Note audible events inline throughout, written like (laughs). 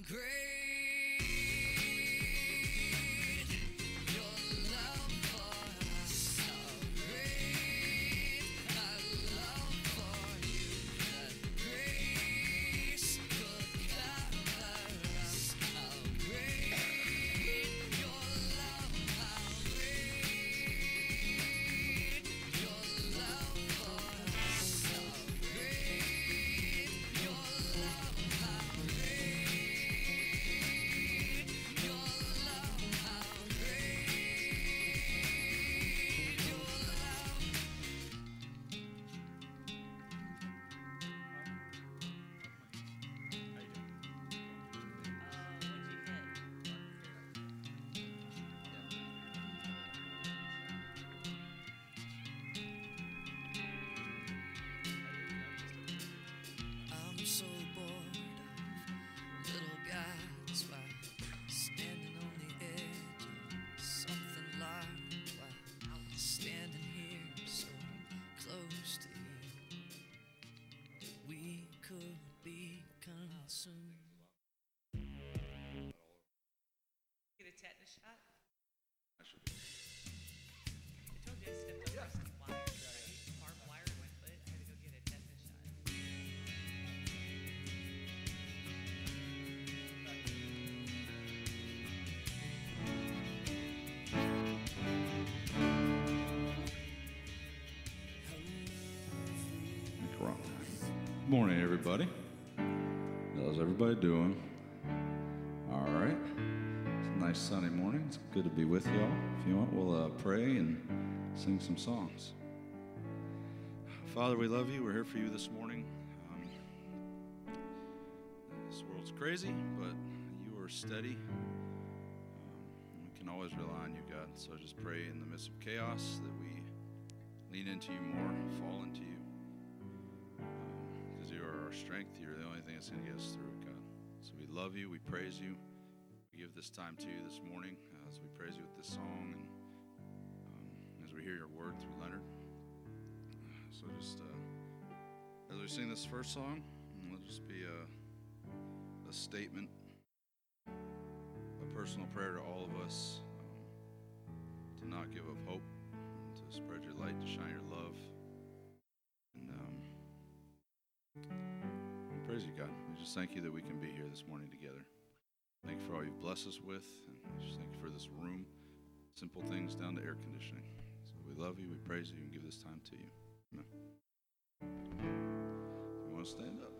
I'm be consumed. Get a tetanus shot? I told you I stepped over some wires, right? Barbed wire in my foot. I had to go get a tetanus shot. Wrong. Morning, everybody. Everybody doing? All right. It's a nice sunny morning. It's good to be with y'all. If you want, we'll uh, pray and sing some songs. Father, we love you. We're here for you this morning. Um, this world's crazy, but you are steady. Um, we can always rely on you, God. So just pray in the midst of chaos that we lean into you more, fall into you because you are our strength. You're the only thing that's going to get us through. So we love you. We praise you. We give this time to you this morning uh, as we praise you with this song and um, as we hear your word through Leonard. So just uh, as we sing this first song, it'll just be a, a statement, a personal prayer to all of us um, to not give up hope, to spread your light, to shine your love. Praise you, God. We just thank you that we can be here this morning together. Thank you for all you've blessed us with. And just thank you for this room, simple things down to air conditioning. So we love you, we praise you, and give this time to you. Amen. You want to stand up?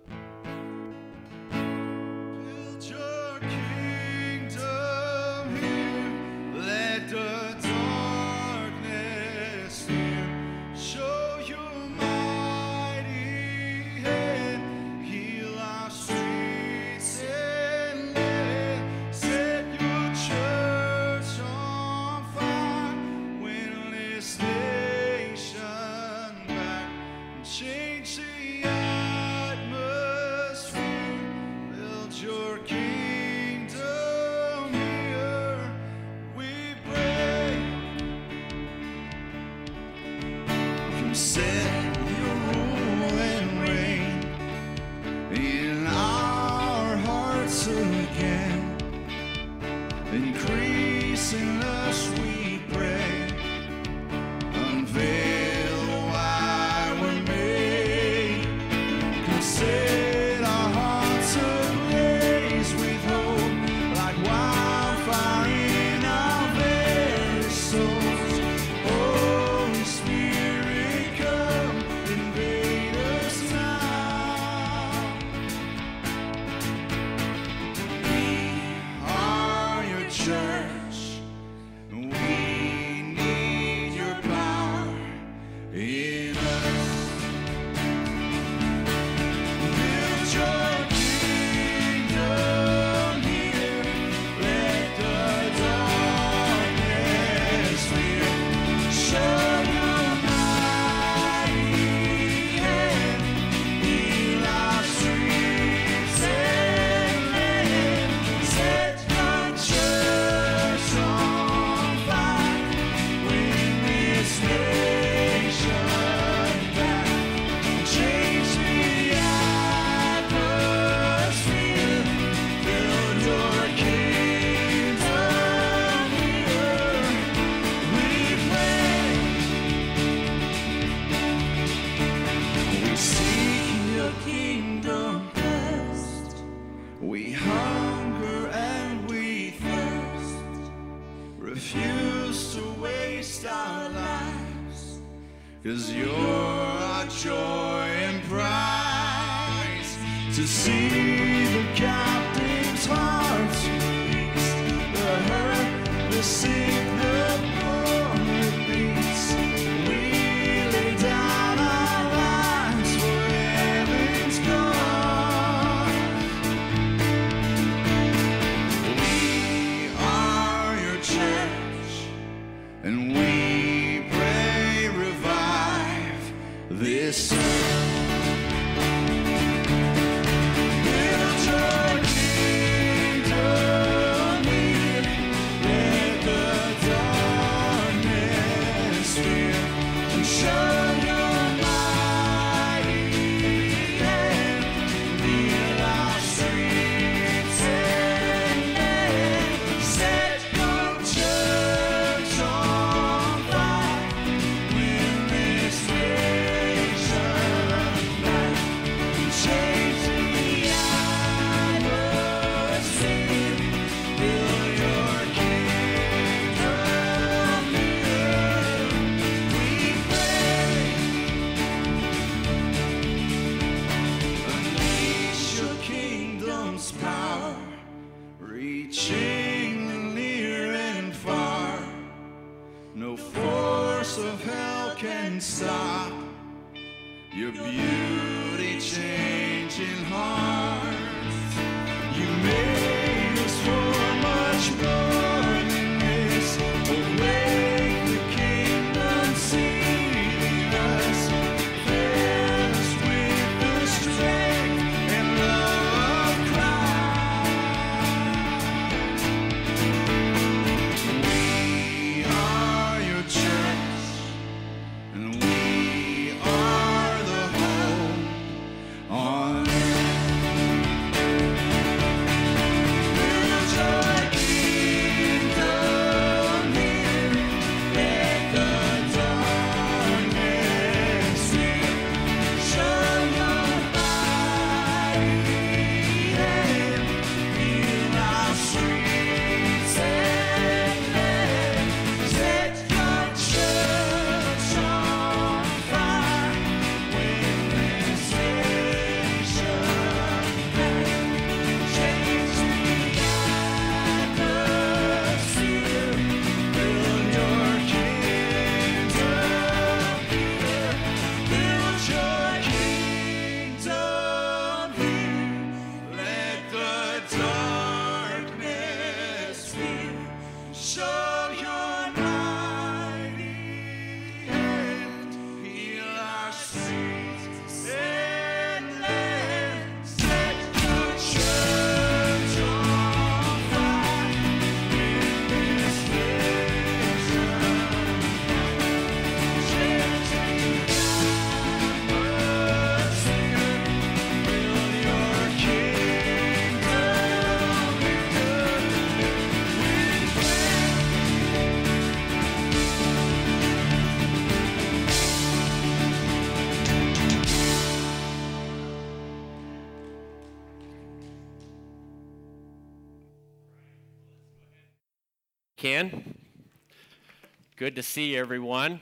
Good to see everyone.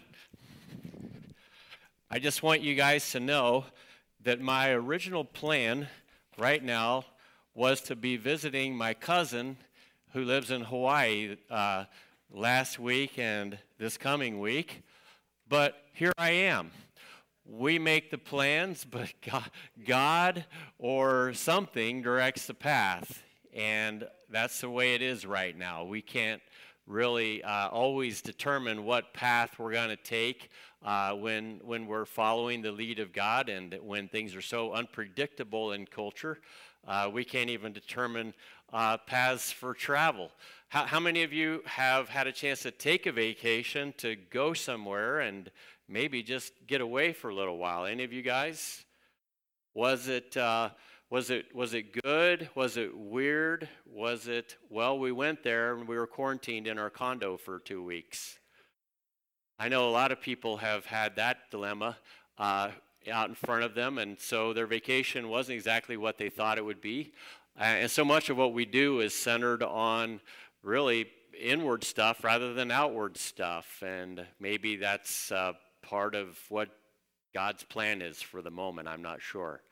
I just want you guys to know that my original plan right now was to be visiting my cousin who lives in Hawaii uh, last week and this coming week, but here I am. We make the plans, (laughs) but God, God or something directs the path. And that's the way it is right now. We can't really uh, always determine what path we're going to take uh, when, when we're following the lead of God and when things are so unpredictable in culture. Uh, we can't even determine uh, paths for travel. How, how many of you have had a chance to take a vacation to go somewhere and maybe just get away for a little while? Any of you guys? Was it, uh, was it, was it good? Was it weird? Was it, well, we went there and we were quarantined in our condo for two weeks. I know a lot of people have had that dilemma uh, out in front of them, and so their vacation wasn't exactly what they thought it would be. Uh, and so much of what we do is centered on really inward stuff rather than outward stuff. And maybe that's uh, part of what God's plan is for the moment. I'm not sure.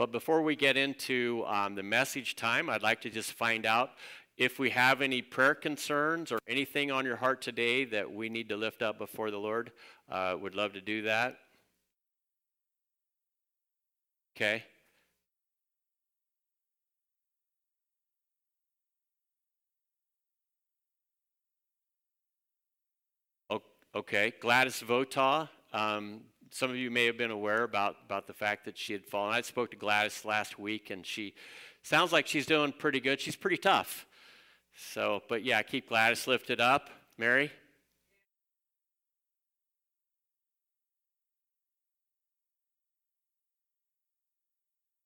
But before we get into um, the message time, I'd like to just find out if we have any prayer concerns or anything on your heart today that we need to lift up before the Lord. Uh, would love to do that. Okay. Okay, Gladys Vota. Um, some of you may have been aware about, about the fact that she had fallen. I spoke to Gladys last week, and she sounds like she's doing pretty good. She's pretty tough. So, but yeah, keep Gladys lifted up. Mary?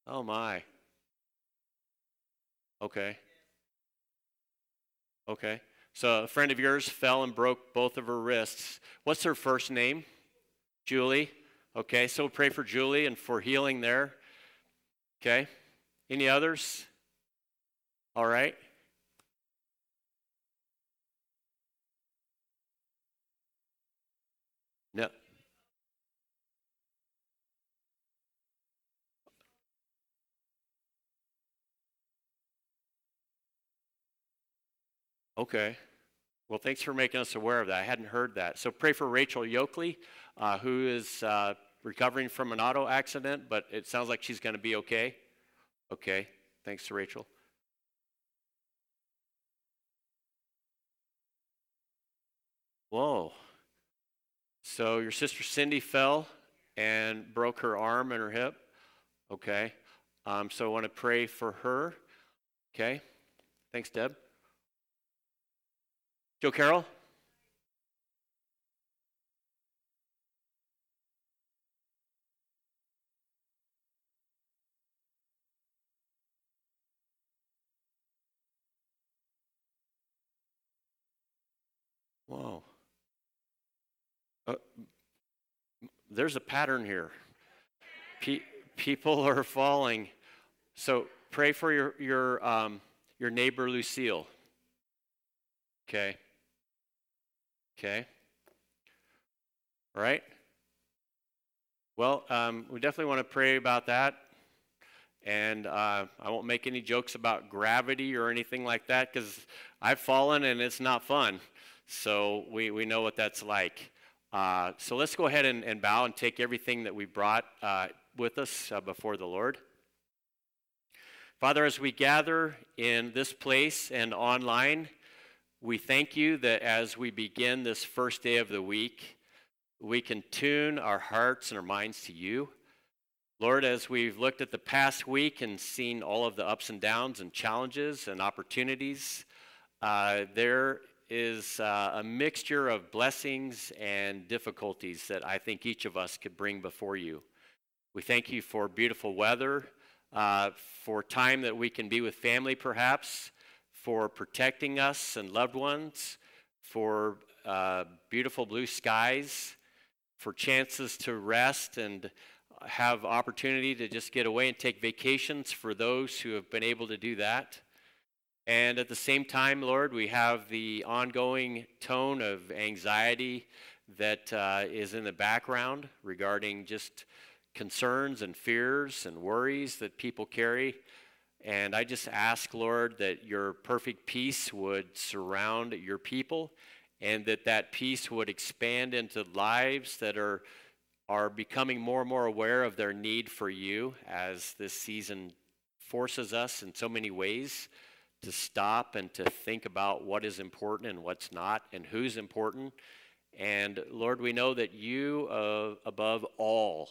Oh, my. Okay. Okay. So, a friend of yours fell and broke both of her wrists. What's her first name? Julie. Okay, so pray for Julie and for healing there. Okay. Any others? All right. No. Okay. Well, thanks for making us aware of that. I hadn't heard that. So pray for Rachel Yoakley, uh, who is uh, recovering from an auto accident, but it sounds like she's going to be okay. Okay. Thanks to Rachel. Whoa. So your sister Cindy fell and broke her arm and her hip. Okay. Um, so I want to pray for her. Okay. Thanks, Deb. Joe Carroll? Whoa. Uh, there's a pattern here. Pe- people are falling. So pray for your, your, um, your neighbor, Lucille. Okay. Okay. All right. Well, um, we definitely want to pray about that. And uh, I won't make any jokes about gravity or anything like that because I've fallen and it's not fun. So we, we know what that's like. Uh, so let's go ahead and, and, bow and take everything that we brought uh, with us uh, before the Lord. Father, as we gather in this place and online, we thank you that as we begin this first day of the week, we can tune our hearts and our minds to you. Lord, as we've looked at the past week and seen all of the ups and downs and challenges and opportunities, uh, there is uh, a mixture of blessings and difficulties that I think each of us could bring before you. We thank you for beautiful weather, uh, for time that we can be with family, perhaps, for protecting us and loved ones, for uh, beautiful blue skies, for chances to rest and have opportunity to just get away and take vacations for those who have been able to do that. And at the same time, Lord, we have the ongoing tone of anxiety that uh, is in the background regarding just concerns and fears and worries that people carry. And I just ask, Lord, that your perfect peace would surround your people and that that peace would expand into lives that are, are becoming more and more aware of their need for you as this season forces us in so many ways to stop and to think about what is important and what's not and who's important. And Lord, we know that you, uh, above all,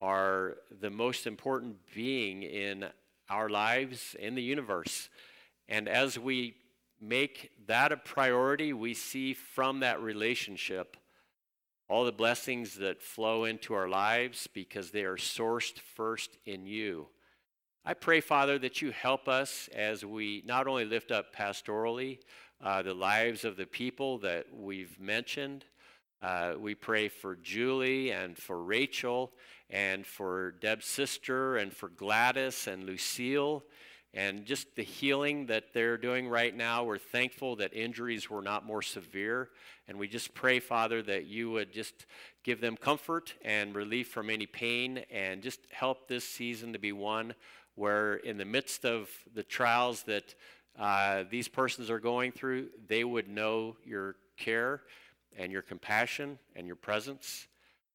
are the most important being in our lives, in the universe. And as we make that a priority, we see from that relationship all the blessings that flow into our lives because they are sourced first in you. I pray, Father, that you help us as we not only lift up pastorally uh, the lives of the people that we've mentioned. Uh, we pray for Julie and for Rachel and for Deb's sister and for Gladys and Lucille and just the healing that they're doing right now. We're thankful that injuries were not more severe. And we just pray, Father, that you would just give them comfort and relief from any pain and just help this season to be one where, in the midst of the trials that uh, these persons are going through, they would know your care and your compassion and your presence.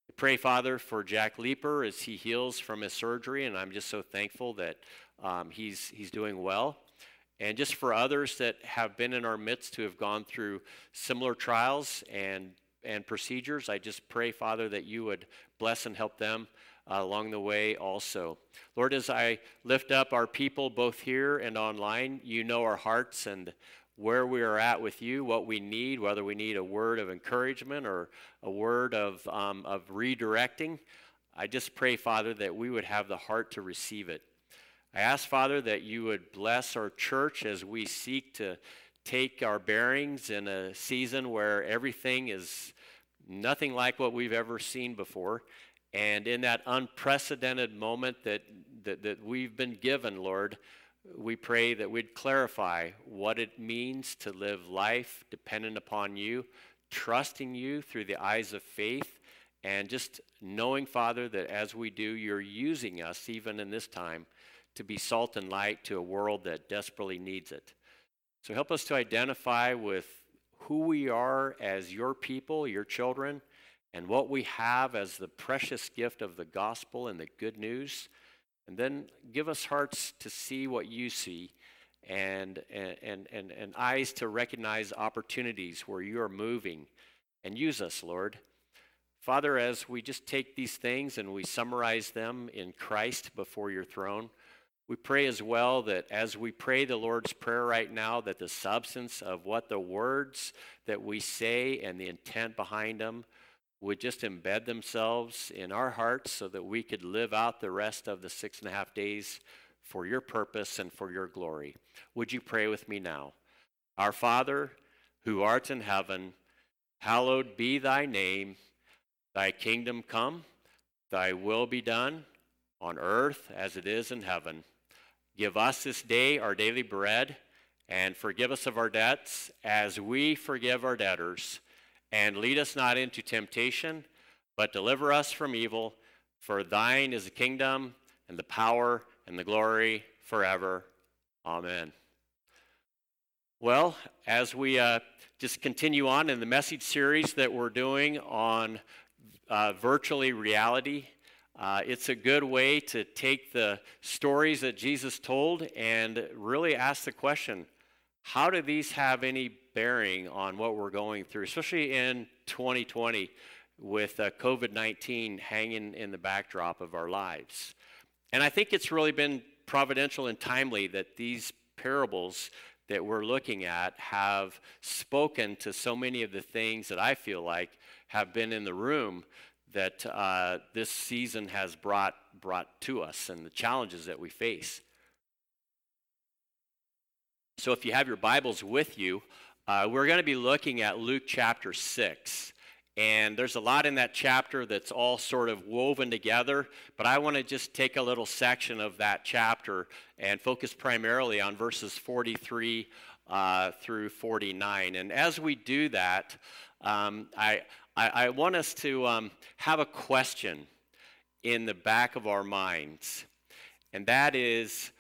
I pray, Father, for Jack Leeper as he heals from his surgery, and I'm just so thankful that um, he's, he's doing well. And just for others that have been in our midst who have gone through similar trials and, and procedures, I just pray, Father, that you would bless and help them uh, along the way also. Lord, as I lift up our people both here and online, you know our hearts and where we are at with you, what we need, whether we need a word of encouragement or a word of, um, of redirecting. I just pray, Father, that we would have the heart to receive it. I ask, Father, that you would bless our church as we seek to take our bearings in a season where everything is nothing like what we've ever seen before. And in that unprecedented moment that, that, that we've been given, Lord, we pray that we'd clarify what it means to live life dependent upon you, trusting you through the eyes of faith, and just knowing, Father, that as we do, you're using us even in this time to be salt and light to a world that desperately needs it. So help us to identify with who we are as your people, your children, and what we have as the precious gift of the gospel and the good news. And then give us hearts to see what you see and, and, and, and eyes to recognize opportunities where you are moving. And use us, Lord. Father, as we just take these things and we summarize them in Christ before your throne, we pray as well that as we pray the Lord's Prayer right now, that the substance of what the words that we say and the intent behind them would just embed themselves in our hearts so that we could live out the rest of the six and a half days for your purpose and for your glory. Would you pray with me now? Our Father, who art in heaven, hallowed be thy name. Thy kingdom come, thy will be done on earth as it is in heaven. Give us this day our daily bread, and forgive us of our debts as we forgive our debtors and lead us not into temptation, but deliver us from evil. For thine is the kingdom, and the power, and the glory forever. Amen. Well, as we uh, just continue on in the message series that we're doing on uh, virtually reality, uh, it's a good way to take the stories that Jesus told and really ask the question how do these have any bearing on what we're going through, especially in 2020 with uh, COVID 19 hanging in the backdrop of our lives. And I think it's really been providential and timely that these parables that we're looking at have spoken to so many of the things that I feel like have been in the room that uh, this season has brought, brought to us and the challenges that we face. So, if you have your Bibles with you, uh, we're going to be looking at Luke chapter 6. And there's a lot in that chapter that's all sort of woven together, but I want to just take a little section of that chapter and focus primarily on verses 43 uh, through 49. And as we do that, um, I, I, I, want us to um, have a question in the back of our minds, and that is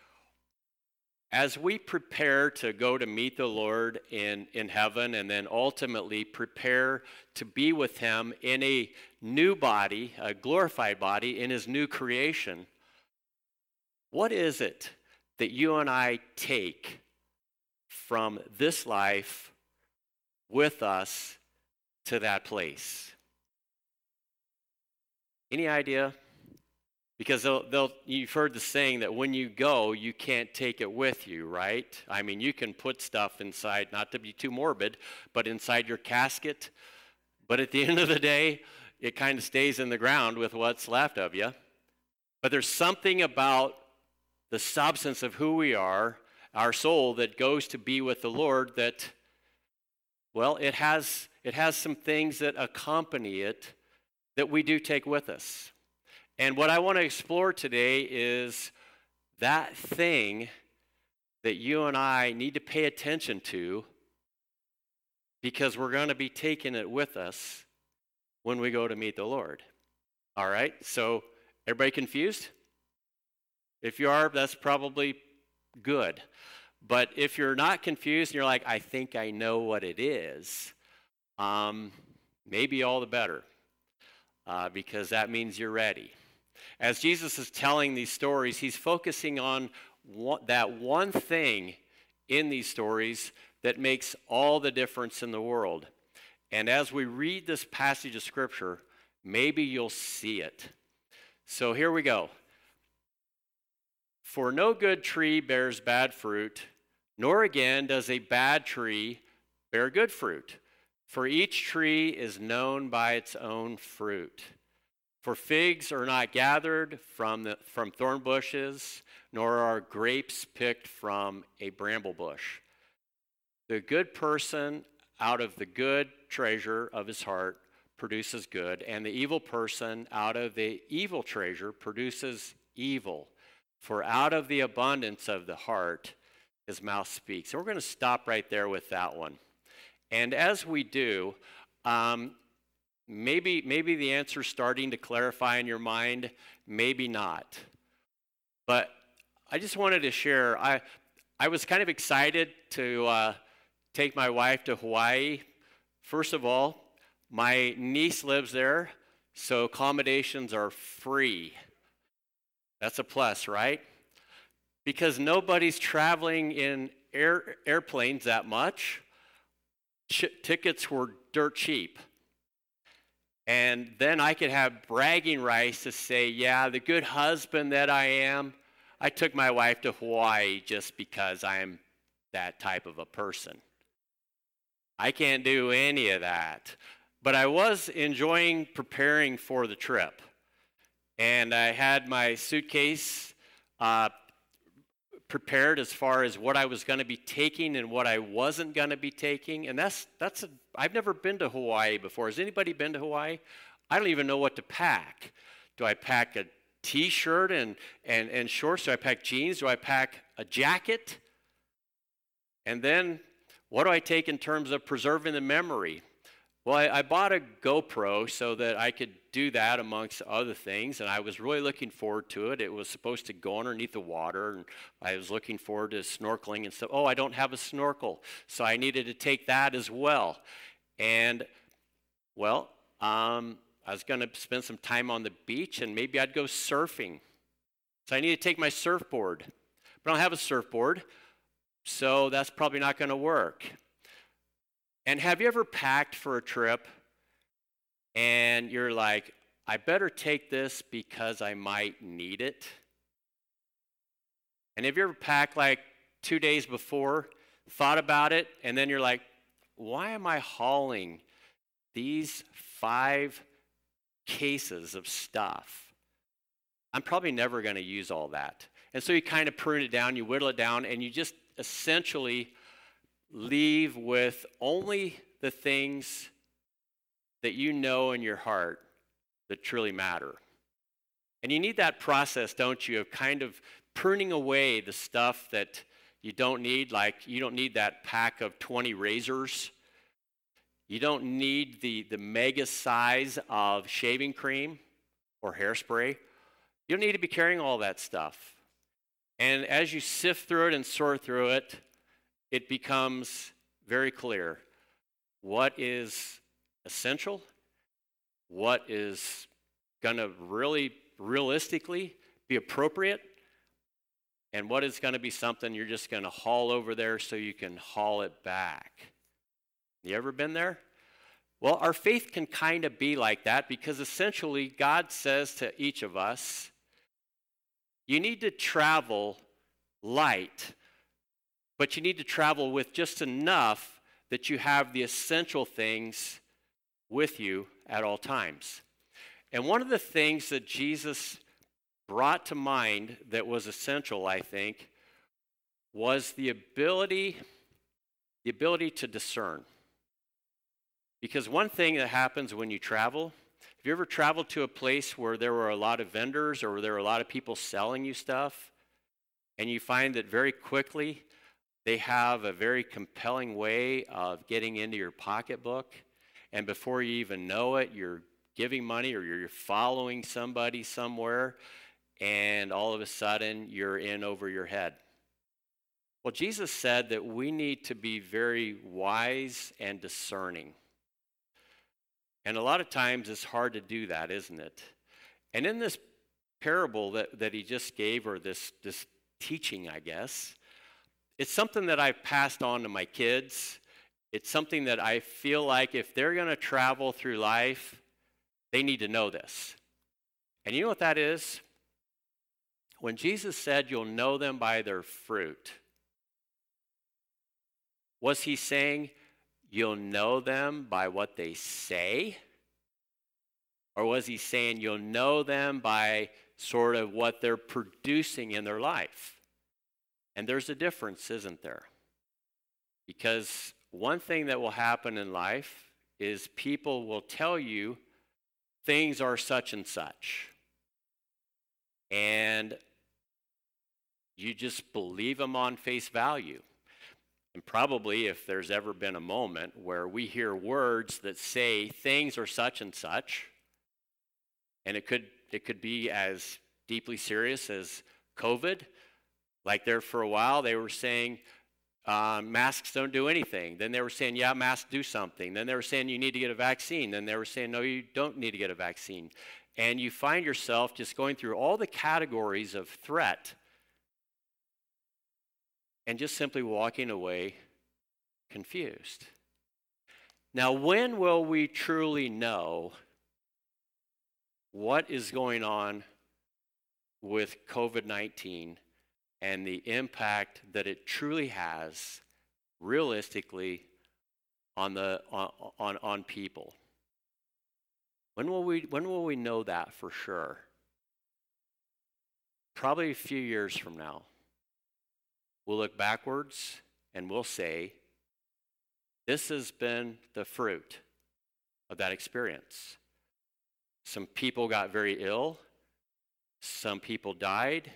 as we prepare to go to meet the Lord in, in heaven and then ultimately prepare to be with Him in a new body, a glorified body, in His new creation, what is it that you and I take from this life with us to that place? Any idea? Because they'll, they'll, you've heard the saying that when you go, you can't take it with you, right? I mean, you can put stuff inside, not to be too morbid, but inside your casket. But at the (laughs) end of the day, it kind of stays in the ground with what's left of you. But there's something about the substance of who we are, our soul, that goes to be with the Lord that, well, it has, it has some things that accompany it that we do take with us. And what I want to explore today is that thing that you and I need to pay attention to because we're going to be taking it with us when we go to meet the Lord. All right? So, everybody confused? If you are, that's probably good. But if you're not confused and you're like, I think I know what it is, um, maybe all the better, uh, because that means you're ready. As Jesus is telling these stories, he's focusing on one, that one thing in these stories that makes all the difference in the world. And as we read this passage of Scripture, maybe you'll see it. So here we go. For no good tree bears bad fruit, nor again does a bad tree bear good fruit. For each tree is known by its own fruit. For figs are not gathered from, the, from thorn bushes, nor are grapes picked from a bramble bush. The good person out of the good treasure of his heart produces good, and the evil person out of the evil treasure produces evil. For out of the abundance of the heart, his mouth speaks. And we're going to stop right there with that one. And as we do, um, maybe, maybe the answer's starting to clarify in your mind, maybe not. But I just wanted to share. I, I was kind of excited to uh, take my wife to Hawaii. First of all, my niece lives there, so accommodations are free. That's a plus, right? Because nobody's traveling in air, airplanes that much. Ch- tickets were dirt cheap. And then I could have bragging rights to say, yeah, the good husband that I am, I took my wife to Hawaii just because I am that type of a person. I can't do any of that. But I was enjoying preparing for the trip. And I had my suitcase uh, prepared as far as what I was going to be taking and what I wasn't going to be taking. And that's, that's a, I've never been to Hawaii before. Has anybody been to Hawaii? I don't even know what to pack. Do I pack a t shirt and, and, and shorts? Do I pack jeans? Do I pack a jacket? And then what do I take in terms of preserving the memory? Well, I, I, bought a GoPro so that I could do that amongst other things, and I was really looking forward to it. It was supposed to go underneath the water, and I was looking forward to snorkeling and stuff. Oh, I don't have a snorkel, so I needed to take that as well. And, well, um, I was going to spend some time on the beach, and maybe I'd go surfing. So I need to take my surfboard. But I don't have a surfboard, so that's probably not going to work. And have you ever packed for a trip and you're like, I better take this because I might need it? And have you ever packed like two days before, thought about it, and then you're like, why am I hauling these five cases of stuff? I'm probably never going to use all that. And so you kind of prune it down, you whittle it down, and you just essentially leave with only the things that you know in your heart that truly matter. And you need that process, don't you, of kind of pruning away the stuff that you don't need, like you don't need that pack of 20 razors. You don't need the, the mega size of shaving cream or hairspray. You don't need to be carrying all that stuff. And as you sift through it and sort through it, it becomes very clear what is essential, what is going to really realistically be appropriate, and what is going to be something you're just going to haul over there so you can haul it back. You ever been there? Well, our faith can kind of be like that because essentially God says to each of us, you need to travel light but you need to travel with just enough that you have the essential things with you at all times. And one of the things that Jesus brought to mind that was essential, I think, was the ability the ability to discern. Because one thing that happens when you travel, have you ever traveled to a place where there were a lot of vendors or there were a lot of people selling you stuff? And you find that very quickly they have a very compelling way of getting into your pocketbook. And before you even know it, you're giving money or you're following somebody somewhere, and all of a sudden you're in over your head. Well, Jesus said that we need to be very wise and discerning. And a lot of times it's hard to do that, isn't it? And in this parable that, that he just gave, or this, this teaching, I guess, it's something that I've passed on to my kids. It's something that I feel like if they're going to travel through life, they need to know this. And you know what that is? When Jesus said, You'll know them by their fruit, was he saying, You'll know them by what they say? Or was he saying, You'll know them by sort of what they're producing in their life? And there's a difference, isn't there? Because one thing that will happen in life is people will tell you things are such and such. And you just believe them on face value. And probably if there's ever been a moment where we hear words that say things are such and such, and it could, it could be as deeply serious as COVID, like there for a while, they were saying um, masks don't do anything. Then they were saying, yeah, masks do something. Then they were saying you need to get a vaccine. Then they were saying, no, you don't need to get a vaccine. And you find yourself just going through all the categories of threat and just simply walking away confused. Now, when will we truly know what is going on with COVID 19 and the impact that it truly has realistically on, the, on, on, on people. When will, we, when will we know that for sure? Probably a few years from now. We'll look backwards and we'll say, this has been the fruit of that experience. Some people got very ill, some people died,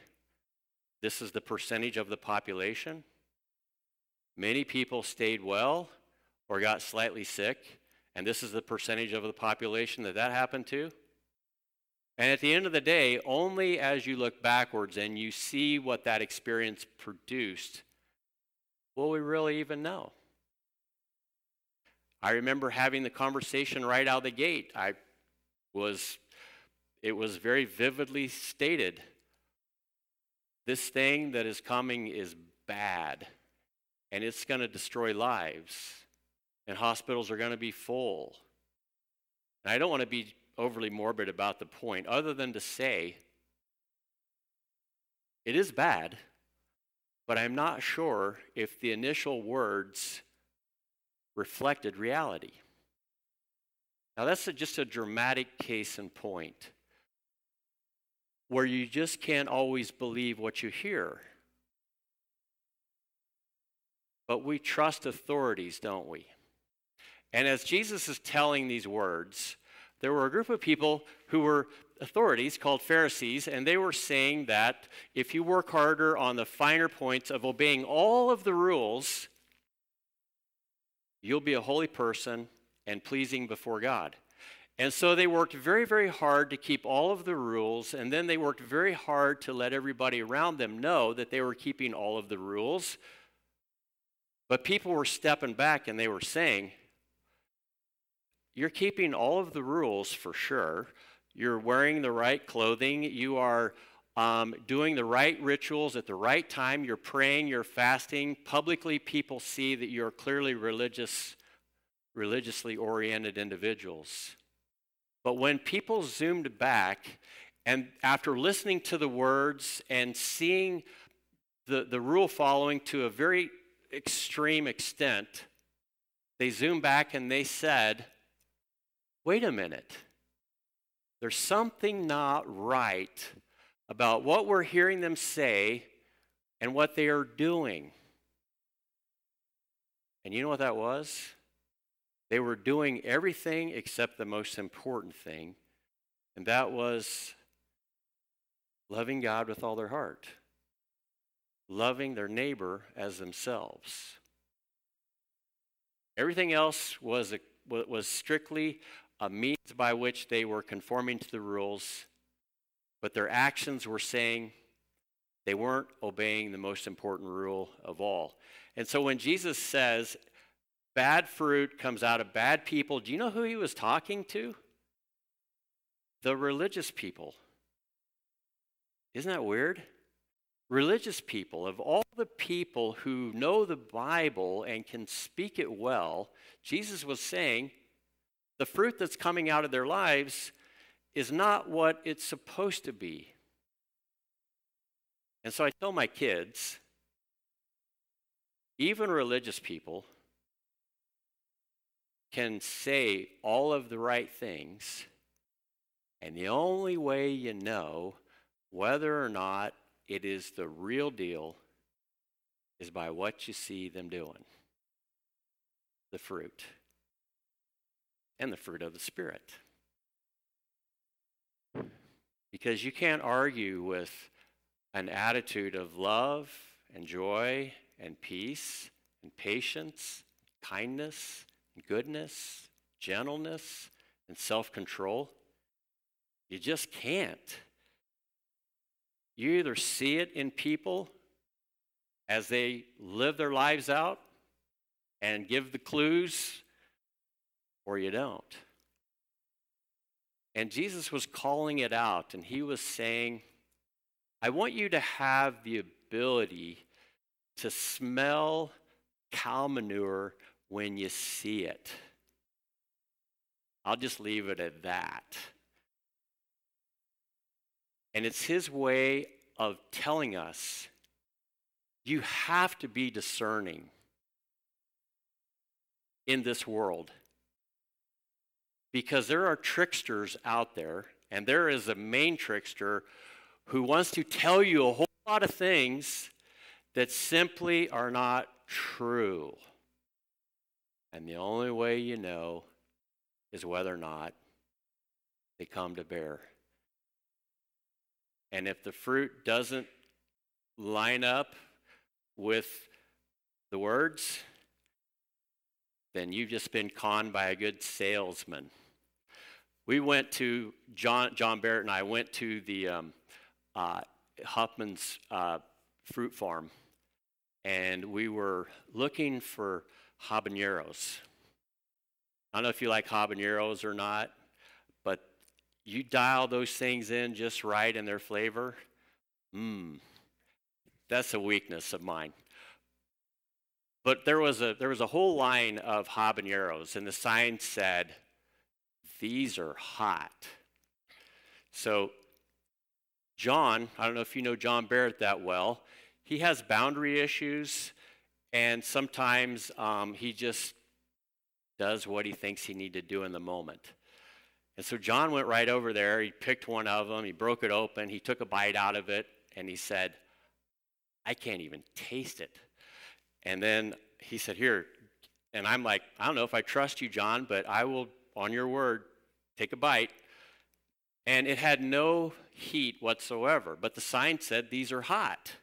this is the percentage of the population. Many people stayed well or got slightly sick, and this is the percentage of the population that that happened to. And at the end of the day, only as you look backwards and you see what that experience produced will we really even know. I remember having the conversation right out of the gate. I was it was very vividly stated this thing that is coming is bad, and it's going to destroy lives, and hospitals are going to be full. And I don't want to be overly morbid about the point, other than to say it is bad, but I'm not sure if the initial words reflected reality. Now, that's a, just a dramatic case in point where you just can't always believe what you hear. But we trust authorities, don't we? And as Jesus is telling these words, there were a group of people who were authorities called Pharisees, and they were saying that if you work harder on the finer points of obeying all of the rules, you'll be a holy person and pleasing before God. And so they worked very, very hard to keep all of the rules, and then they worked very hard to let everybody around them know that they were keeping all of the rules. But people were stepping back and they were saying, You're keeping all of the rules for sure. You're wearing the right clothing. You are um, doing the right rituals at the right time. You're praying, you're fasting. Publicly, people see that you're clearly religious, religiously oriented individuals. But when people zoomed back, and after listening to the words and seeing the, the rule following to a very extreme extent, they zoomed back and they said, wait a minute. There's something not right about what we're hearing them say and what they are doing. And you know what that was? They were doing everything except the most important thing, and that was loving God with all their heart. loving their neighbor as themselves. Everything else was, a, was strictly a means by which they were conforming to the rules, but their actions were saying they weren't obeying the most important rule of all. And so when Jesus says, bad fruit comes out of bad people, do you know who he was talking to? The religious people. Isn't that weird? Religious people, of all the people who know the Bible and can speak it well, Jesus was saying the fruit that's coming out of their lives is not what it's supposed to be. And so I tell my kids, even religious people can say all of the right things, and the only way you know whether or not it is the real deal is by what you see them doing the fruit and the fruit of the Spirit. Because you can't argue with an attitude of love and joy and peace and patience, kindness goodness, gentleness and self control. You just can't. You either see it in people as they live their lives out and give the clues, or you don't. And Jesus was calling it out, and he was saying, I want you to have the ability to smell cow manure when you see it. I'll just leave it at that. And it's his way of telling us you have to be discerning in this world because there are tricksters out there, and there is a main trickster who wants to tell you a whole lot of things that simply are not true. And the only way you know is whether or not they come to bear. And if the fruit doesn't line up with the words, then you've just been conned by a good salesman. We went to, John, John Barrett and I went to the um, uh, Huffman's uh, fruit farm, and we were looking for habaneros. I don't know if you like habaneros or not, but you dial those things in just right in their flavor. Mmm, that's a weakness of mine. But there was a there was a whole line of habaneros, and the sign said, "These are hot." So, John, I don't know if you know John Barrett that well. He has boundary issues, and sometimes um, he just does what he thinks he need to do in the moment. And so John went right over there. He picked one of them. He broke it open. He took a bite out of it, and he said, "I can't even taste it." And then he said, Here. And I'm like, I don't know if I trust you, John, but I will, on your word, take a bite. And it had no heat whatsoever, but the sign said, These are hot.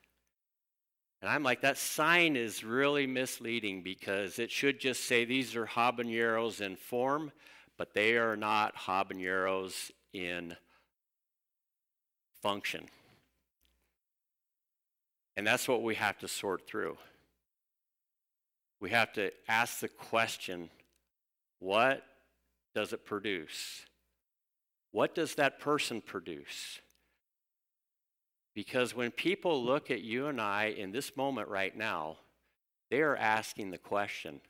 And I'm like, that sign is really misleading because it should just say these are habaneros in form, but they are not habaneros in function. And that's what we have to sort through we have to ask the question what does it produce? What does that person produce? Because when people look at you and I in this moment right now, they are asking the question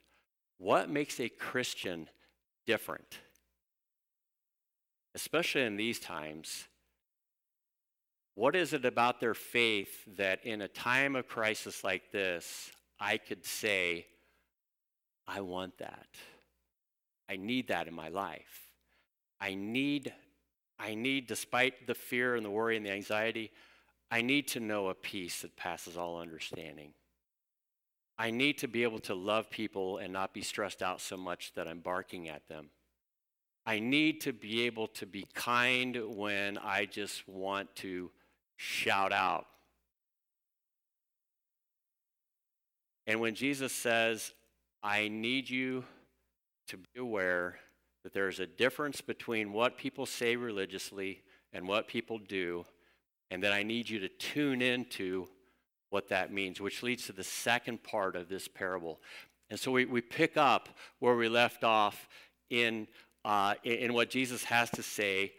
what makes a Christian different? Especially in these times, what is it about their faith that in a time of crisis like this, I could say, I want that. I need that in my life. I need, I need, despite the fear and the worry and the anxiety, I need to know a peace that passes all understanding. I need to be able to love people and not be stressed out so much that I'm barking at them. I need to be able to be kind when I just want to shout out. And when Jesus says, I need you to be aware that there's a difference between what people say religiously and what people do, and that I need you to tune into what that means, which leads to the second part of this parable. And so we, we pick up where we left off in, uh, in, what Jesus has to say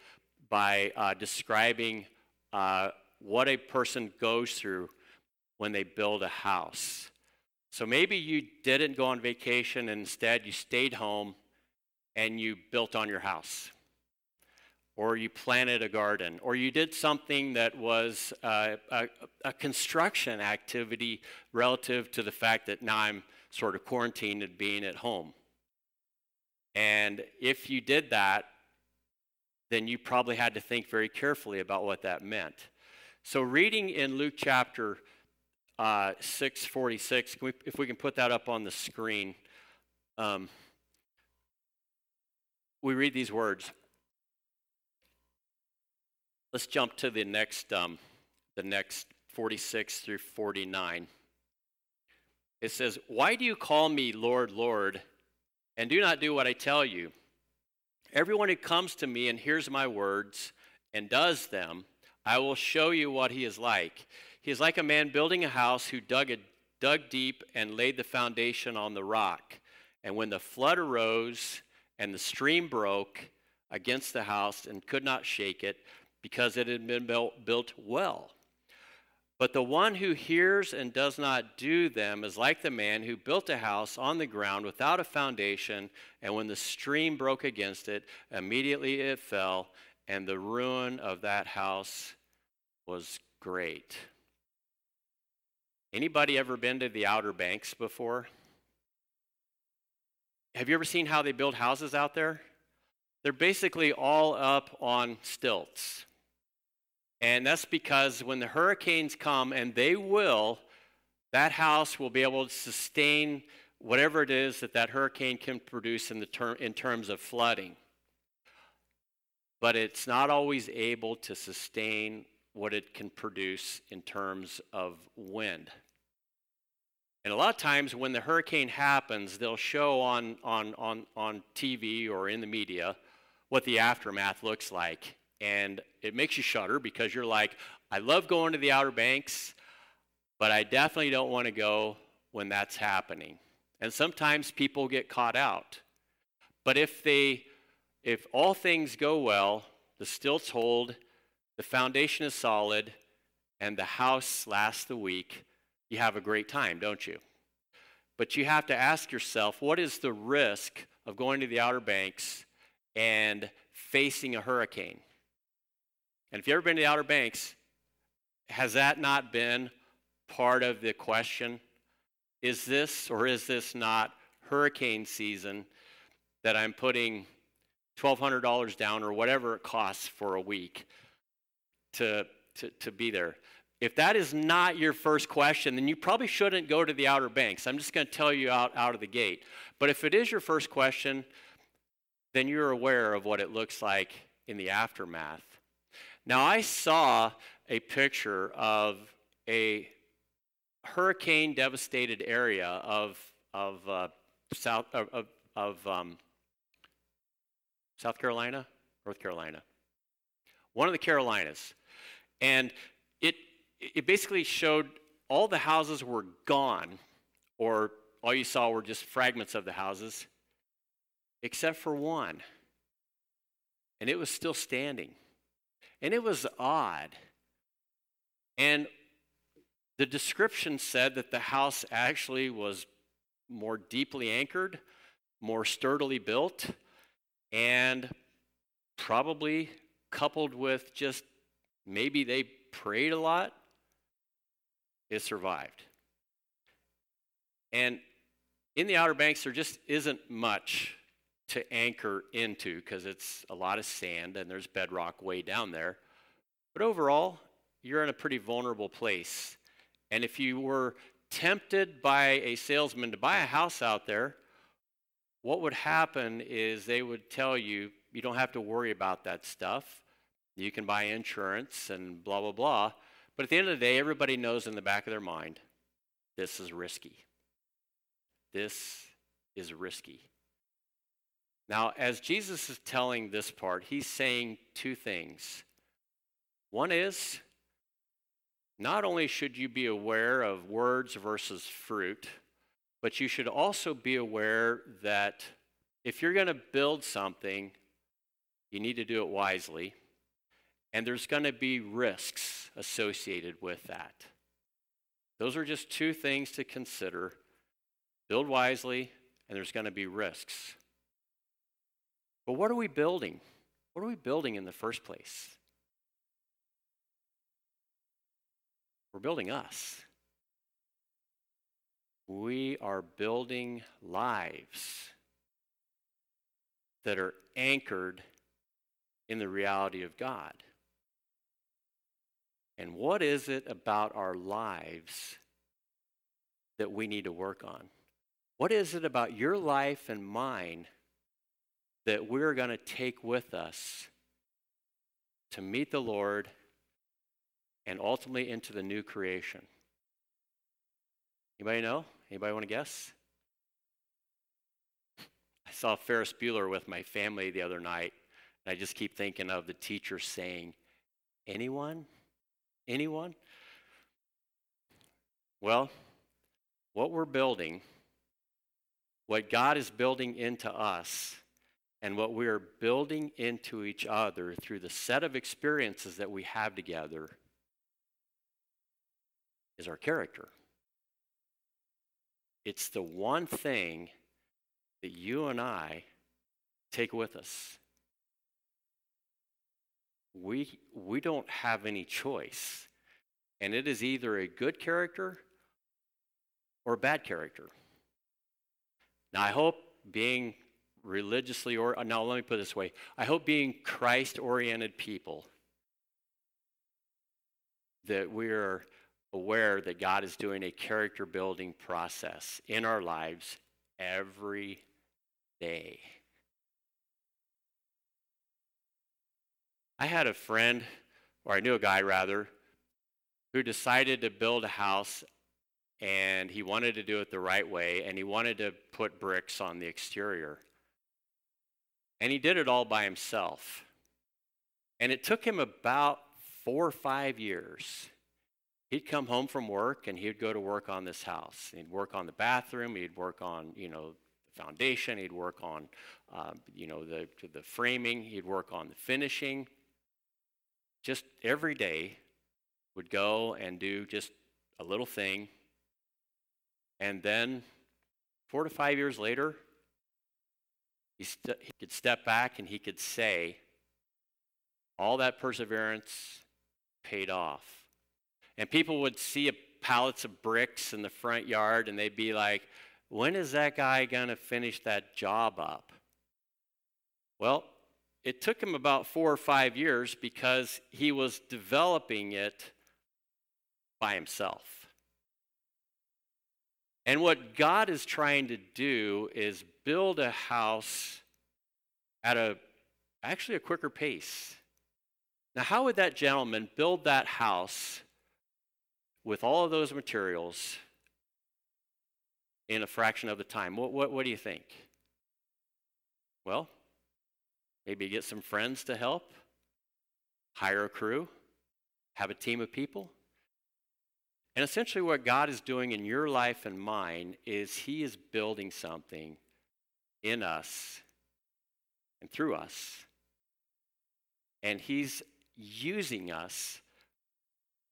by uh, describing uh, what a person goes through when they build a house. So maybe you didn't go on vacation and instead you stayed home and you built on your house. Or you planted a garden, or you did something that was uh, a, a construction activity relative to the fact that now I'm sort of quarantined and being at home. And if you did that, then you probably had to think very carefully about what that meant. So, reading in Luke chapter uh, 646, can we, if we can put that up on the screen, um, we read these words. Let's jump to the next, um, the next 46 through 49. It says, Why do you call me Lord, Lord, and do not do what I tell you? Everyone who comes to me and hears my words and does them, I will show you what he is like. He is like a man building a house who dug, a, dug deep and laid the foundation on the rock. And when the flood arose and the stream broke against the house and could not shake it because it had been built, well. But the one who hears and does not do them is like the man who built a house on the ground without a foundation, and when the stream broke against it, immediately it fell, and the ruin of that house was great. Anybody ever been to the Outer Banks before? Have you ever seen how they build houses out there? They're basically all up on stilts. And that's because when the hurricanes come, and they will, that house will be able to sustain whatever it is that that hurricane can produce in, the ter- in terms of flooding. But it's not always able to sustain what it can produce in terms of wind. And a lot of times when the hurricane happens, they'll show on, on, on, on TV or in the media what the aftermath looks like. And it makes you shudder because you're like, I love going to the Outer Banks, but I definitely don't want to go when that's happening. And sometimes people get caught out. But if they if all things go well, the stilts hold, the foundation is solid, and the house lasts the week, you have a great time, don't you? But you have to ask yourself what is the risk of going to the Outer Banks and facing a hurricane? And if you've ever been to the Outer Banks, has that not been part of the question? Is this or is this not hurricane season that I'm putting $1,200 down or whatever it costs for a week to, to, to be there? If that is not your first question, then you probably shouldn't go to the Outer Banks. I'm just going to tell you out, out of the gate. But if it is your first question, then you're aware of what it looks like in the aftermath. Now, I saw a picture of a hurricane devastated area of, of uh, South, of, of um, South Carolina, North Carolina, one of the Carolinas. And it, it basically showed all the houses were gone, or all you saw were just fragments of the houses, except for one. And it was still standing. And it was odd. And the description said that the house actually was more deeply anchored, more sturdily built, and probably coupled with just maybe they prayed a lot, it survived. And in the Outer Banks, there just isn't much to anchor into because it's a lot of sand and there's bedrock way down there. But overall, you're in a pretty vulnerable place. And if you were tempted by a salesman to buy a house out there, what would happen is they would tell you, you don't have to worry about that stuff. You can buy insurance and blah, blah, blah. But at the end of the day, everybody knows in the back of their mind, this is risky. this is risky. Now, as Jesus is telling this part, he's saying two things. One is, not only should you be aware of words versus fruit, but you should also be aware that if you're going to build something, you need to do it wisely, and there's going to be risks associated with that. Those are just two things to consider build wisely, and there's going to be risks. But what are we building? What are we building in the first place? We're building us. We are building lives that are anchored in the reality of God. And what is it about our lives that we need to work on? What is it about your life and mine that we're going to take with us to meet the Lord and ultimately into the new creation? Anybody know? Anybody want to guess? I saw Ferris Bueller with my family the other night, and I just keep thinking of the teacher saying, Anyone? Anyone? Well, what we're building, what God is building into us, and what we are building into each other through the set of experiences that we have together is our character. It's the one thing that you and I take with us. We, we don't have any choice. And it is either a good character or a bad character. Now, I hope being religiously, or uh, now let me put it this way I hope being Christ oriented people that we're aware that God is doing a character building process in our lives every day. I had a friend, or I knew a guy rather, who decided to build a house and he wanted to do it the right way and he wanted to put bricks on the exterior. And he did it all by himself. And it took him about four or five years. He'd come home from work and he'd go to work on this house. He'd work on the bathroom. He'd work on, you know, the foundation. He'd work on, um, you know, the, the framing. He'd work on the finishing. Just every day would go and do just a little thing. And then four to five years later, he, st- he could step back and he could say, all that perseverance paid off. And people would see pallets of bricks in the front yard and they'd be like, when is that guy going to finish that job up? Well, it took him about four or five years because he was developing it by himself. And what God is trying to do is build a house at a actually a quicker pace. Now, how would that gentleman build that house with all of those materials in a fraction of the time? What, what, what do you think? Well, maybe get some friends to help, hire a crew, have a team of people. And essentially, what God is doing in your life and mine is He is building something in us and through us. And He's using us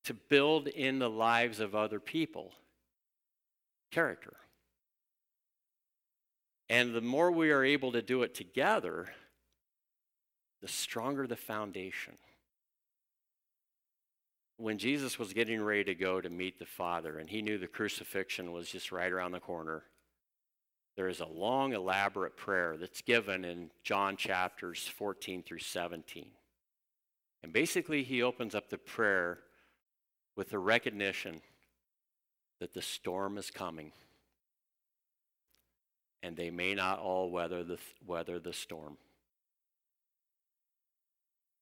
to build in the lives of other people character. And the more we are able to do it together, the stronger the foundation. When Jesus was getting ready to go to meet the Father, and he knew the crucifixion was just right around the corner, there is a long, elaborate prayer that's given in John chapters 14 through 17. And basically, he opens up the prayer with the recognition that the storm is coming. And they may not all weather the, weather the storm.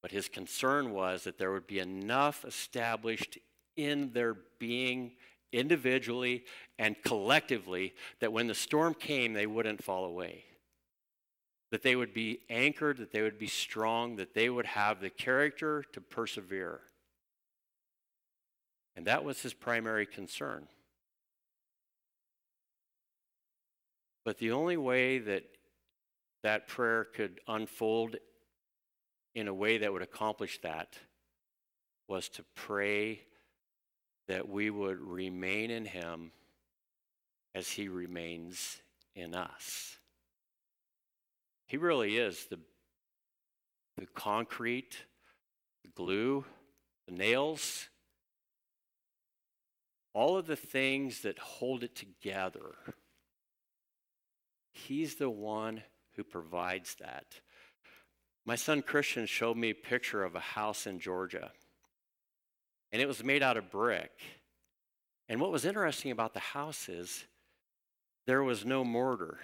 But his concern was that there would be enough established in their being, individually and collectively, that when the storm came, they wouldn't fall away. That they would be anchored, that they would be strong, that they would have the character to persevere. And that was his primary concern. But the only way that that prayer could unfold in a way that would accomplish that was to pray that we would remain in him as he remains in us. He really is the, the concrete, the glue, the nails, all of the things that hold it together. He's the one who provides that. My son Christian showed me a picture of a house in Georgia, and it was made out of brick. And what was interesting about the house is there was no mortar,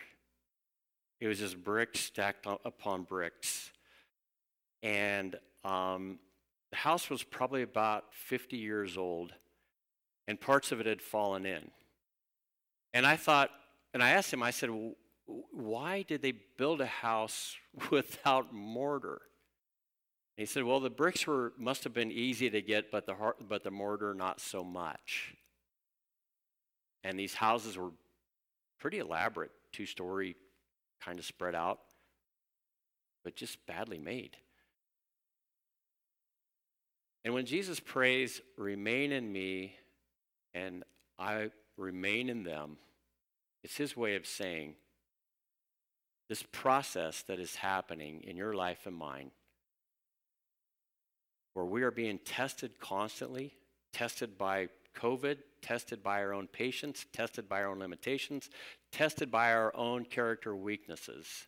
it was just bricks stacked upon bricks. And um, the house was probably about 50 years old, and parts of it had fallen in. And I thought, and I asked him, I said, why did they build a house (laughs) without mortar? He said, well, the bricks were must have been easy to get, but the but the mortar not so much. And these houses were pretty elaborate, two-story, kind of spread out, but just badly made. And when Jesus prays, "Remain in me, and I remain in them," it's his way of saying, this process that is happening in your life and mine, where we are being tested constantly, tested by COVID, tested by our own patience, tested by our own limitations, tested by our own character weaknesses.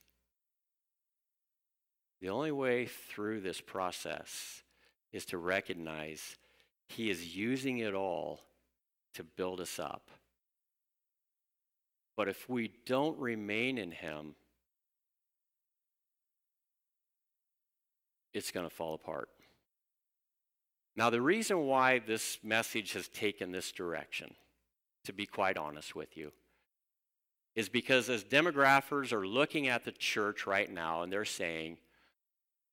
The only way through this process is to recognize He is using it all to build us up. But if we don't remain in Him, it's going to fall apart. Now, the reason why this message has taken this direction, to be quite honest with you, is because as demographers are looking at the church right now and they're saying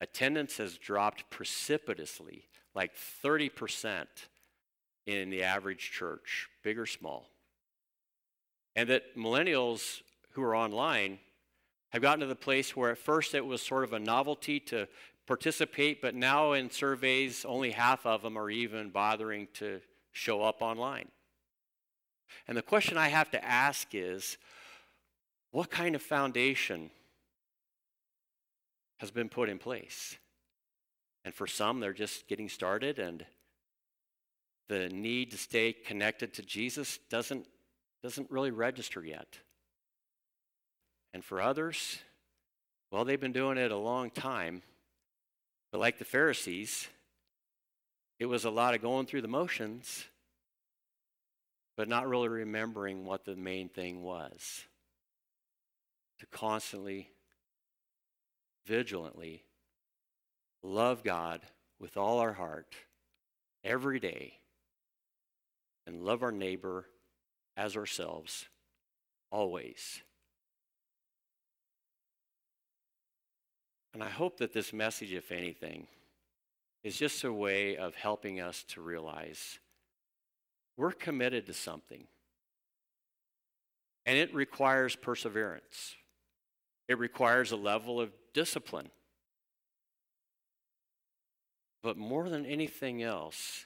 attendance has dropped precipitously, like 30% in the average church, big or small. And that millennials who are online have gotten to the place where at first it was sort of a novelty to participate, but now in surveys, only half of them are even bothering to show up online. And the question I have to ask is what kind of foundation has been put in place? And for some, they're just getting started, and the need to stay connected to Jesus doesn't, doesn't really register yet. And for others, well, they've been doing it a long time, but like the Pharisees, it was a lot of going through the motions, but not really remembering what the main thing was. To constantly, vigilantly love God with all our heart every day and love our neighbor as ourselves always. And I hope that this message, if anything, is just a way of helping us to realize we're committed to something. And it requires perseverance, it requires a level of discipline. But more than anything else,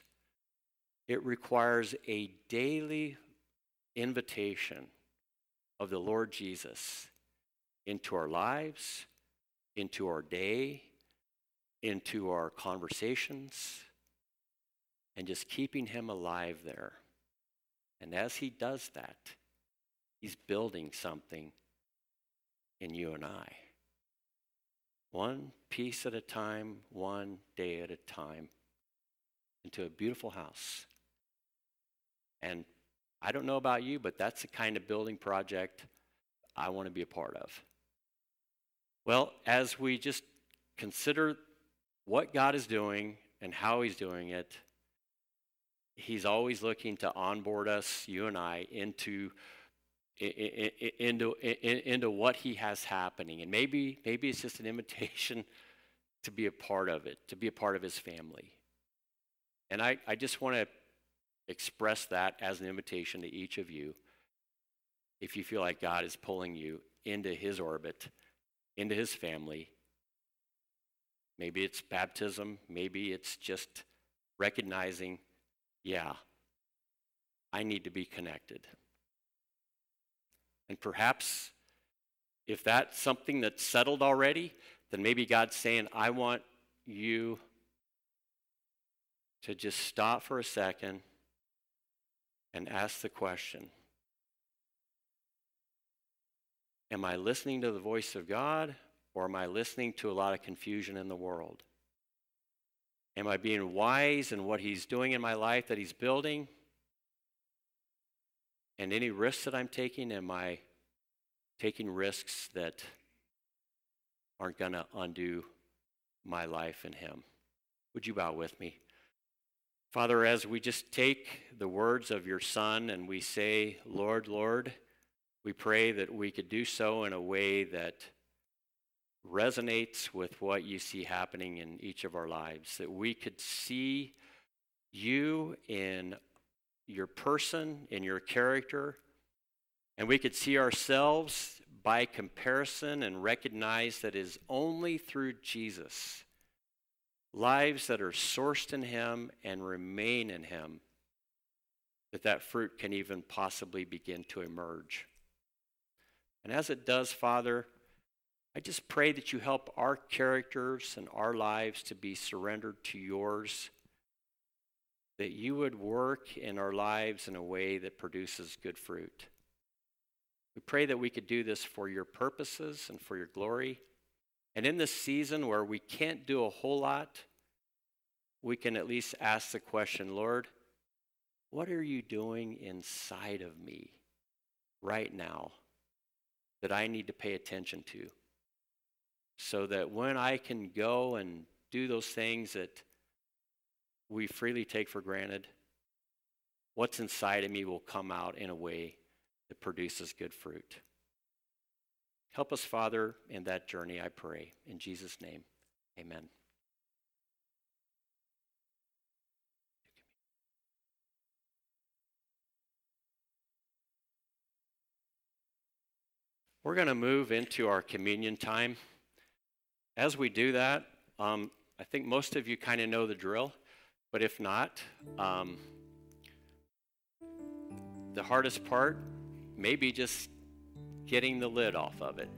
it requires a daily invitation of the Lord Jesus into our lives into our day, into our conversations, and just keeping Him alive there. And as He does that, He's building something in you and I. One piece at a time, one day at a time, into a beautiful house. And I don't know about you, but that's the kind of building project I want to be a part of. Well, as we just consider what God is doing and how He's doing it, He's always looking to onboard us, you and I, into into into what he has happening, and maybe maybe it's just an invitation (laughs) to be a part of it, to be a part of his family. And I, I just want to express that as an invitation to each of you. If you feel like God is pulling you into his orbit, into his family, maybe it's baptism, maybe it's just recognizing, yeah, I need to be connected. And perhaps if that's something that's settled already, then maybe God's saying, I want you to just stop for a second and ask the question Am I listening to the voice of God or am I listening to a lot of confusion in the world? Am I being wise in what He's doing in my life that He's building? And any risks that I'm taking, am I taking risks that aren't going to undo my life in Him? Would you bow with me? Father, as we just take the words of your Son and we say, Lord, Lord, we pray that we could do so in a way that resonates with what you see happening in each of our lives, that we could see you in your person, in your character, and we could see ourselves by comparison and recognize that it is only through Jesus, lives that are sourced in him and remain in him, that that fruit can even possibly begin to emerge. And as it does, Father, I just pray that you help our characters and our lives to be surrendered to yours, that you would work in our lives in a way that produces good fruit. We pray that we could do this for your purposes and for your glory. And in this season where we can't do a whole lot, we can at least ask the question Lord, what are you doing inside of me right now that I need to pay attention to? So that when I can go and do those things that we freely take for granted, what's inside of me will come out in a way that produces good fruit. Help us, Father, in that journey, I pray. In Jesus' name, amen. We're going to move into our communion time. As we do that, um, I think most of you kind of know the drill, but if not, um, the hardest part may be just getting the lid off of it.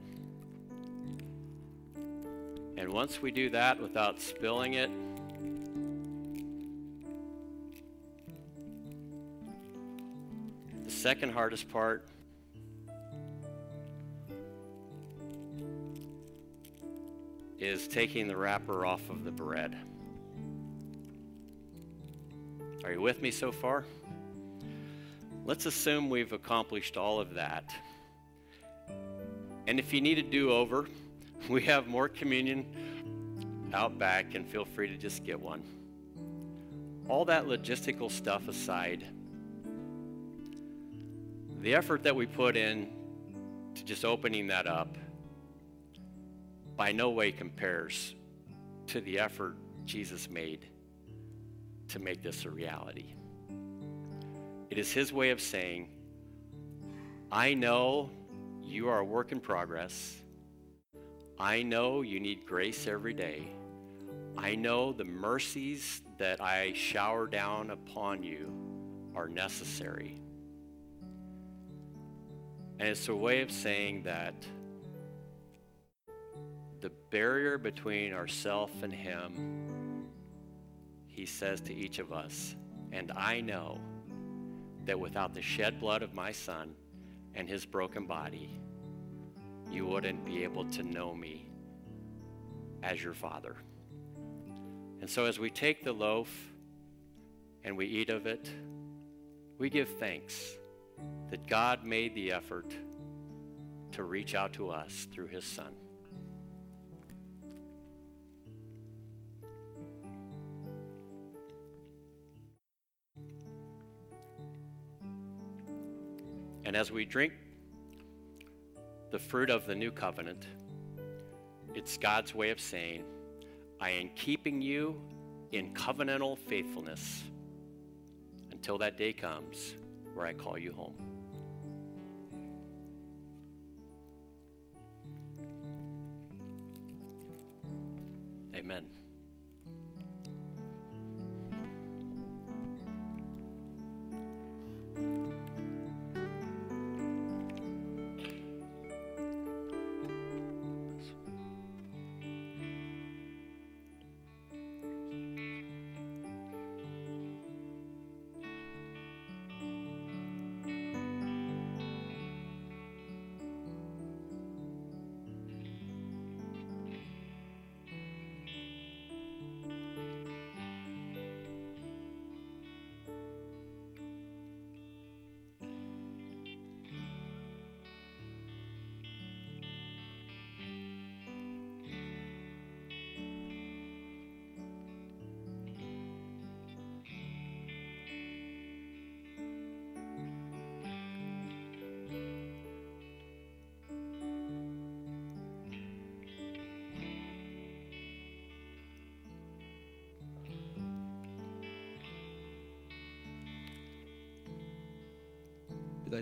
And once we do that without spilling it, the second hardest part is taking the wrapper off of the bread. Are you with me so far? Let's assume we've accomplished all of that. And if you need a do over, (laughs) we have more communion out back, and feel free to just get one. All that logistical stuff aside, the effort that we put in to just opening that up by no way compares to the effort Jesus made to make this a reality. It is his way of saying, I know you are a work in progress. I know you need grace every day. I know the mercies that I shower down upon you are necessary. And it's a way of saying that the barrier between ourself and him, he says to each of us, and I know that without the shed blood of my son and his broken body, you wouldn't be able to know me as your father. And so as we take the loaf and we eat of it, we give thanks that God made the effort to reach out to us through his son. And as we drink the fruit of the new covenant, it's God's way of saying, I am keeping you in covenantal faithfulness until that day comes where I call you home.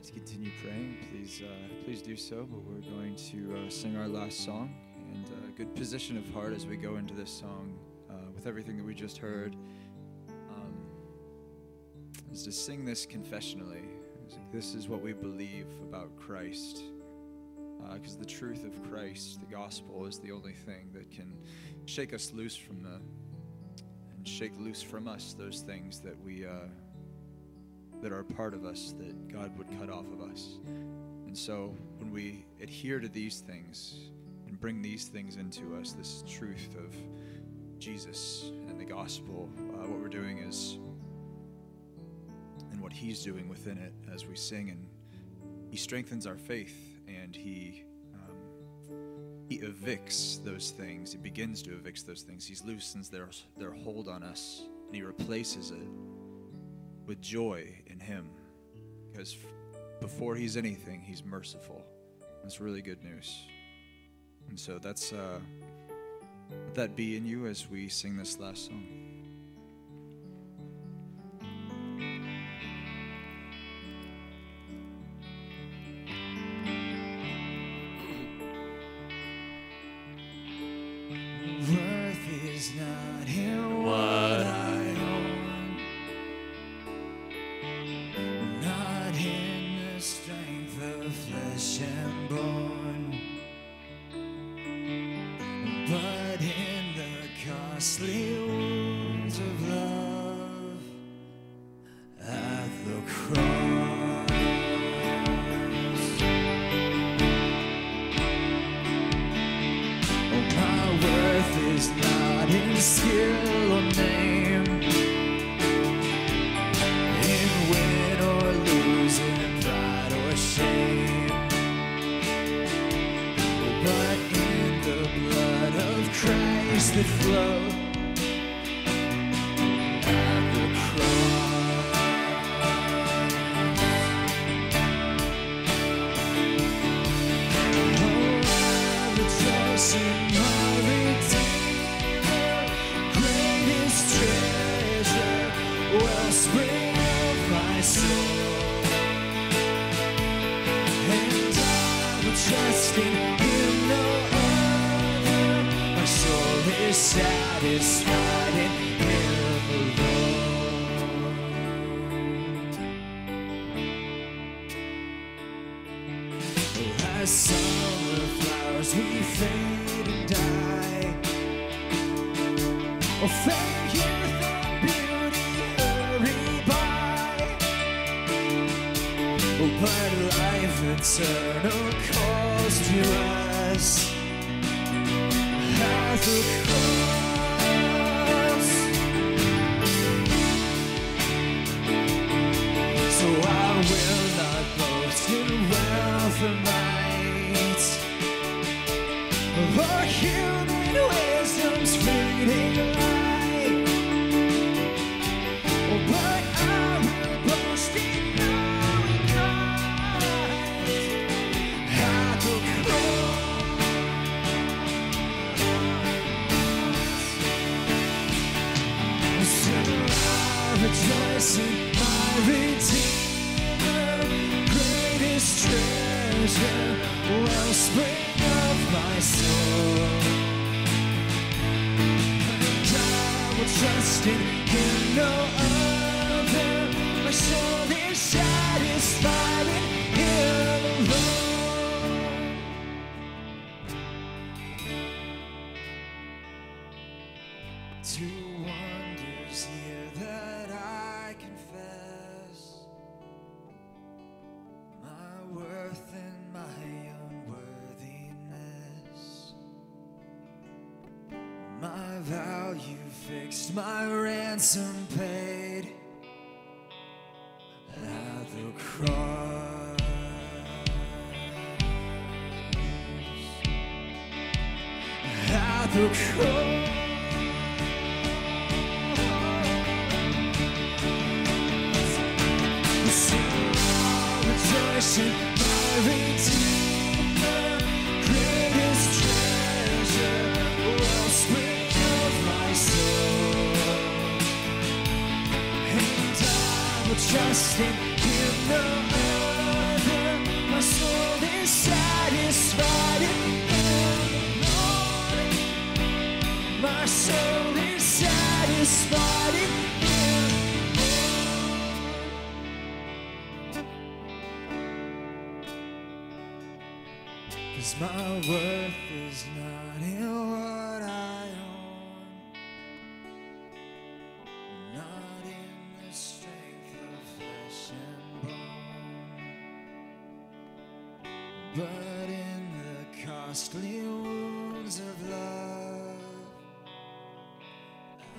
To continue praying, please uh, please do so. But we're going to uh, sing our last song, and a good position of heart as we go into this song uh, with everything that we just heard um, is to sing this confessionally. This is what we believe about Christ, because the truth of Christ, the gospel, is the only thing that can shake us loose from the and shake loose from us those things that we. That are a part of us that God would cut off of us. And so when we adhere to these things and bring these things into us, this truth of Jesus and the gospel, uh, what we're doing is, and what He's doing within it as we sing, and He strengthens our faith and He. um, He evicts those things. He begins to evict those things. He loosens their, their hold on us, and he replaces it with joy in him because before he's anything he's merciful. That's really good news. And so that's uh let that be in you as we sing this last song As summer flowers we fade and die. Oh, fair youth and beauty hurry by. Oh, but life eternal calls to us at the trust in no other. My soul is satisfied ransom paid at the cross. At the cross. My Redeemer, I costly wounds of love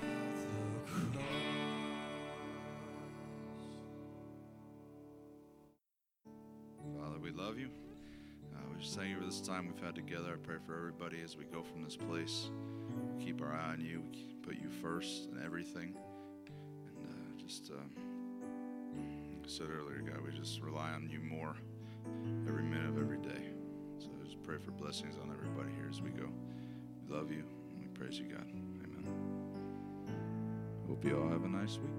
at the cross. Father, we love you. Uh, we just thank you for this time we've had together. I pray for everybody as we go from this place. We keep our eye on you. We put you first in everything. And uh, just, um, like I said earlier, God, we just rely on you more every minute of every day. Just pray for blessings on everybody here as we go. We love you and we praise you, God. Amen. Hope you all have a nice week.